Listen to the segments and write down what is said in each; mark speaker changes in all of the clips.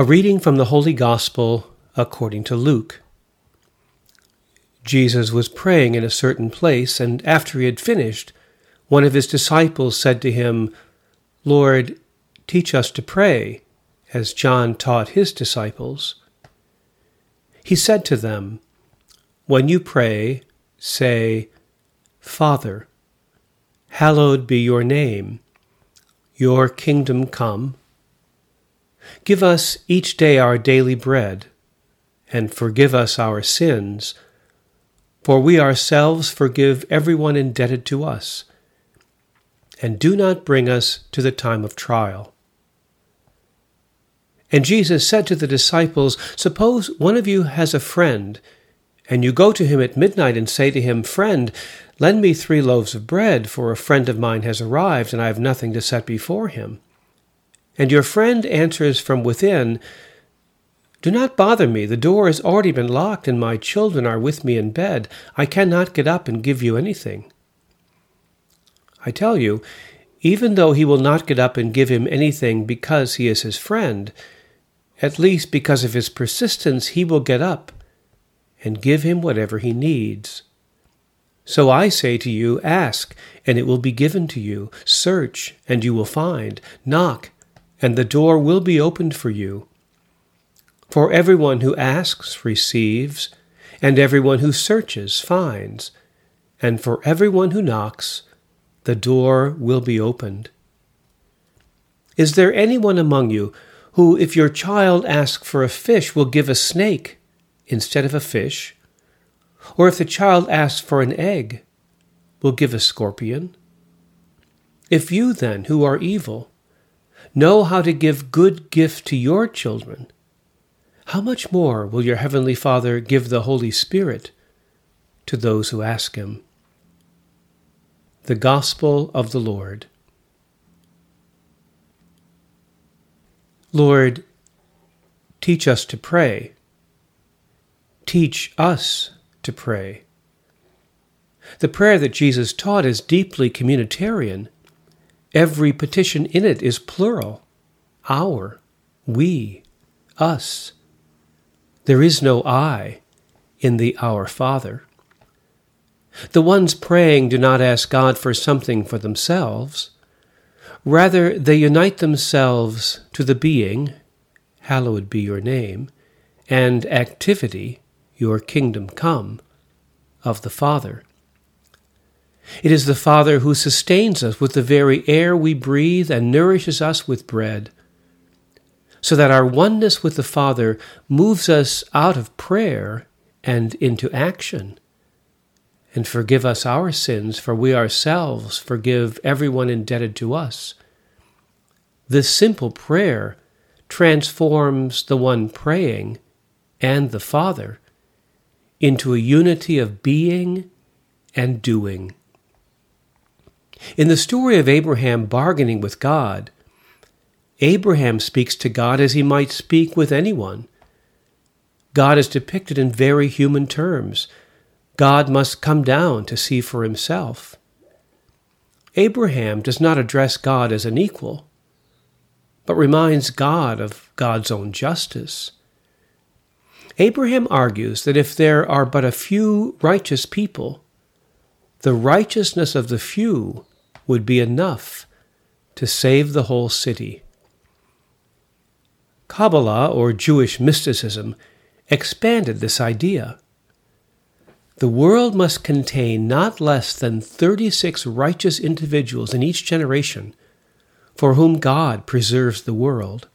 Speaker 1: A reading from the Holy Gospel according to Luke. Jesus was praying in a certain place, and after he had finished, one of his disciples said to him, Lord, teach us to pray, as John taught his disciples. He said to them, When you pray, say, Father, hallowed be your name, your kingdom come Give us each day our daily bread, and forgive us our sins, for we ourselves forgive everyone indebted to us. And do not bring us to the time of trial. And Jesus said to the disciples, Suppose one of you has a friend, and you go to him at midnight and say to him, Friend, lend me three loaves of bread, for a friend of mine has arrived, and I have nothing to set before him and your friend answers from within, Do not bother me. The door has already been locked, and my children are with me in bed. I cannot get up and give you anything. I tell you, even though he will not get up and give him anything because he is his friend, at least because of his persistence, he will get up and give him whatever he needs. So I say to you, ask, and it will be given to you. Search, and you will find. Knock, and the door will be opened for you. For everyone who asks receives, and everyone who searches finds, and for everyone who knocks, the door will be opened. Is there anyone among you who, if your child asks for a fish, will give a snake instead of a fish? Or if the child asks for an egg, will give a scorpion? If you then, who are evil, know how to give good gift to your children, how much more will your heavenly Father give the Holy Spirit to those who ask him? The Gospel of the Lord. Lord, teach us to pray. Teach us to pray. The prayer that Jesus taught is deeply communitarian Every petition in it is plural our, we, us. There is no I in the Our Father. The ones praying do not ask God for something for themselves. Rather, they unite themselves to the being, hallowed be your name, and activity, your kingdom come, of the Father. It is the Father who sustains us with the very air we breathe and nourishes us with bread, so that our oneness with the Father moves us out of prayer and into action. And forgive us our sins, for we ourselves forgive everyone indebted to us. This simple prayer transforms the one praying and the Father into a unity of being and doing. In the story of Abraham bargaining with God, Abraham speaks to God as he might speak with anyone. God is depicted in very human terms. God must come down to see for himself. Abraham does not address God as an equal, but reminds God of God's own justice. Abraham argues that if there are but a few righteous people, the righteousness of the few would be enough to save the whole city. Kabbalah, or Jewish mysticism, expanded this idea. The world must contain not less than 36 righteous individuals in each generation for whom God preserves the world.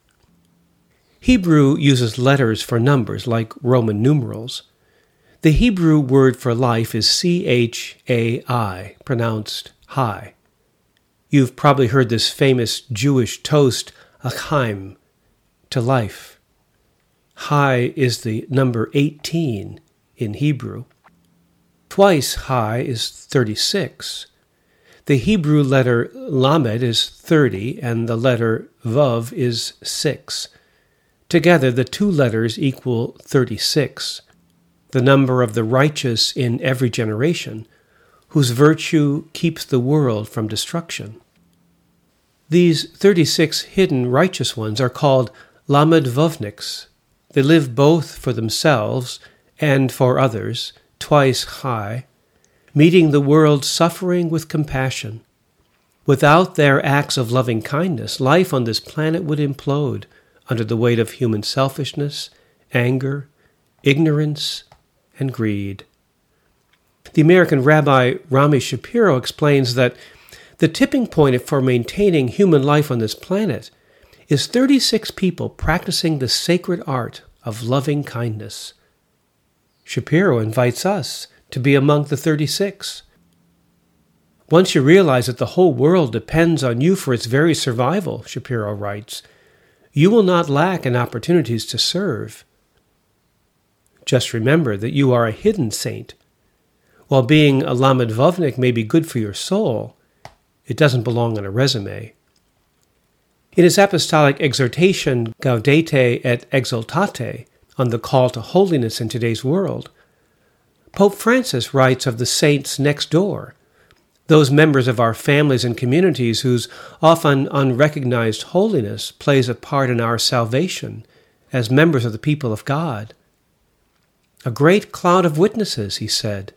Speaker 1: Hebrew uses letters for numbers like Roman numerals. The Hebrew word for life is C H A I, pronounced high. You've probably heard this famous Jewish toast, L'chaim, to life. High is the number 18 in Hebrew. Twice high is 36. The Hebrew letter Lamed is 30, and the letter Vav is 6. Together, the two letters equal 36, the number of the righteous in every generation, whose virtue keeps the world from destruction. These 36 hidden righteous ones are called Lamed They live both for themselves and for others, twice high, meeting the world's suffering with compassion. Without their acts of loving kindness, life on this planet would implode under the weight of human selfishness, anger, ignorance, and greed. The American rabbi Rami Shapiro explains that the tipping point for maintaining human life on this planet is 36 people practicing the sacred art of loving kindness. Shapiro invites us to be among the 36. Once you realize that the whole world depends on you for its very survival, Shapiro writes, you will not lack in opportunities to serve. Just remember that you are a hidden saint. While being a Lamed Vovnik may be good for your soul, it doesn't belong on a resume. In his apostolic exhortation, Gaudete et Exsultate, on the call to holiness in today's world, Pope Francis writes of the saints next door, those members of our families and communities whose often unrecognized holiness plays a part in our salvation as members of the people of God. A great cloud of witnesses, he said,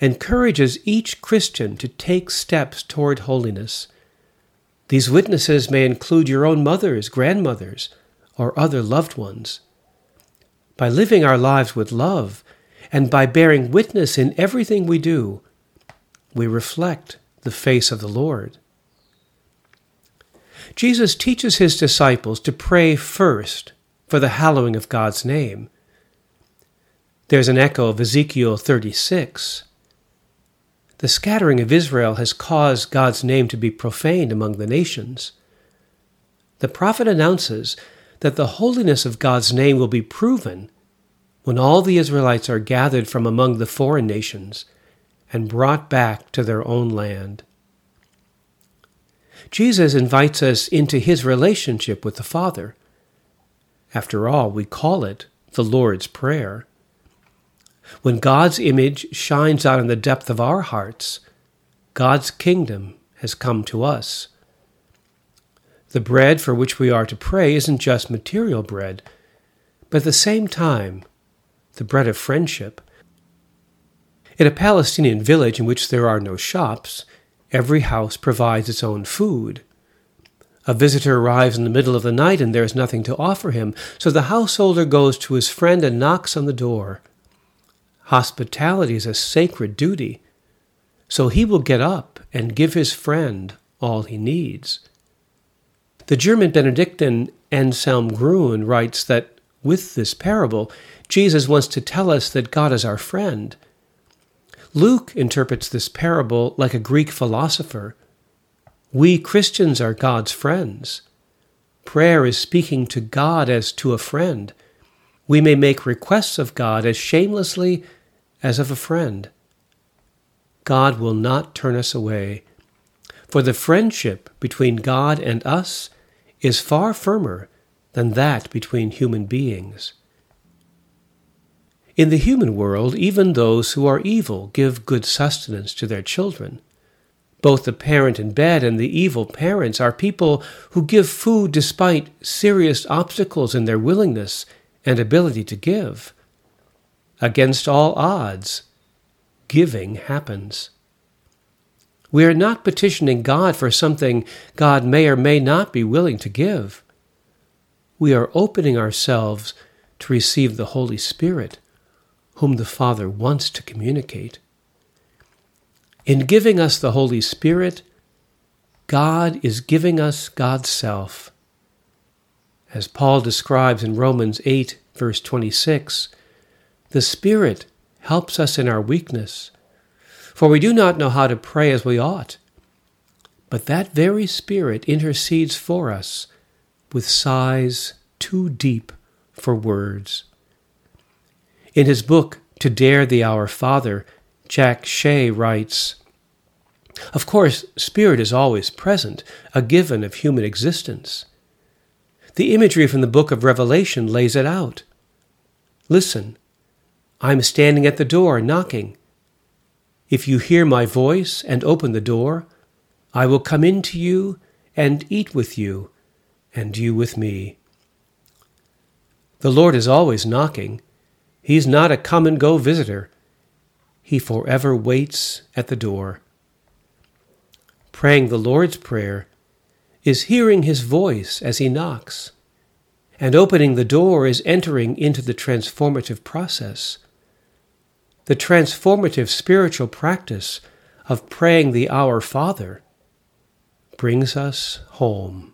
Speaker 1: encourages each Christian to take steps toward holiness. These witnesses may include your own mothers, grandmothers, or other loved ones. By living our lives with love, and by bearing witness in everything we do, we reflect the face of the Lord. Jesus teaches his disciples to pray first for the hallowing of God's name. There's an echo of Ezekiel 36. The scattering of Israel has caused God's name to be profaned among the nations. The prophet announces that the holiness of God's name will be proven when all the Israelites are gathered from among the foreign nations and brought back to their own land. Jesus invites us into his relationship with the Father. After all, we call it the Lord's Prayer. When God's image shines out in the depth of our hearts, God's kingdom has come to us. The bread for which we are to pray isn't just material bread, but at the same time, the bread of friendship. In a Palestinian village in which there are no shops, every house provides its own food. A visitor arrives in the middle of the night and there is nothing to offer him, so the householder goes to his friend and knocks on the door. Hospitality is a sacred duty, so he will get up and give his friend all he needs. The German Benedictine Anselm Gruen writes that with this parable, Jesus wants to tell us that God is our friend. Luke interprets this parable like a Greek philosopher. We Christians are God's friends. Prayer is speaking to God as to a friend. We may make requests of God as shamelessly as of a friend. God will not turn us away, for the friendship between God and us is far firmer than that between human beings. In the human world, even those who are evil give good sustenance to their children. Both the parent in bed and the evil parents are people who give food despite serious obstacles in their willingness and ability to give. Against all odds, giving happens. We are not petitioning God for something God may or may not be willing to give. We are opening ourselves to receive the Holy Spirit whom the Father wants to communicate. In giving us the Holy Spirit, God is giving us God's self. As Paul describes in Romans 8, verse 26, the Spirit helps us in our weakness, for we do not know how to pray as we ought. But that very Spirit intercedes for us with sighs too deep for words. In his book, To Dare the Our Father, Jack Shea writes Of course, spirit is always present, a given of human existence. The imagery from the book of Revelation lays it out. Listen, I'm standing at the door knocking. If you hear my voice and open the door, I will come in to you and eat with you, and you with me. The Lord is always knocking. He's not a come and go visitor. He forever waits at the door. Praying the Lord's Prayer is hearing His voice as He knocks, and opening the door is entering into the transformative process. The transformative spiritual practice of praying the Our Father brings us home.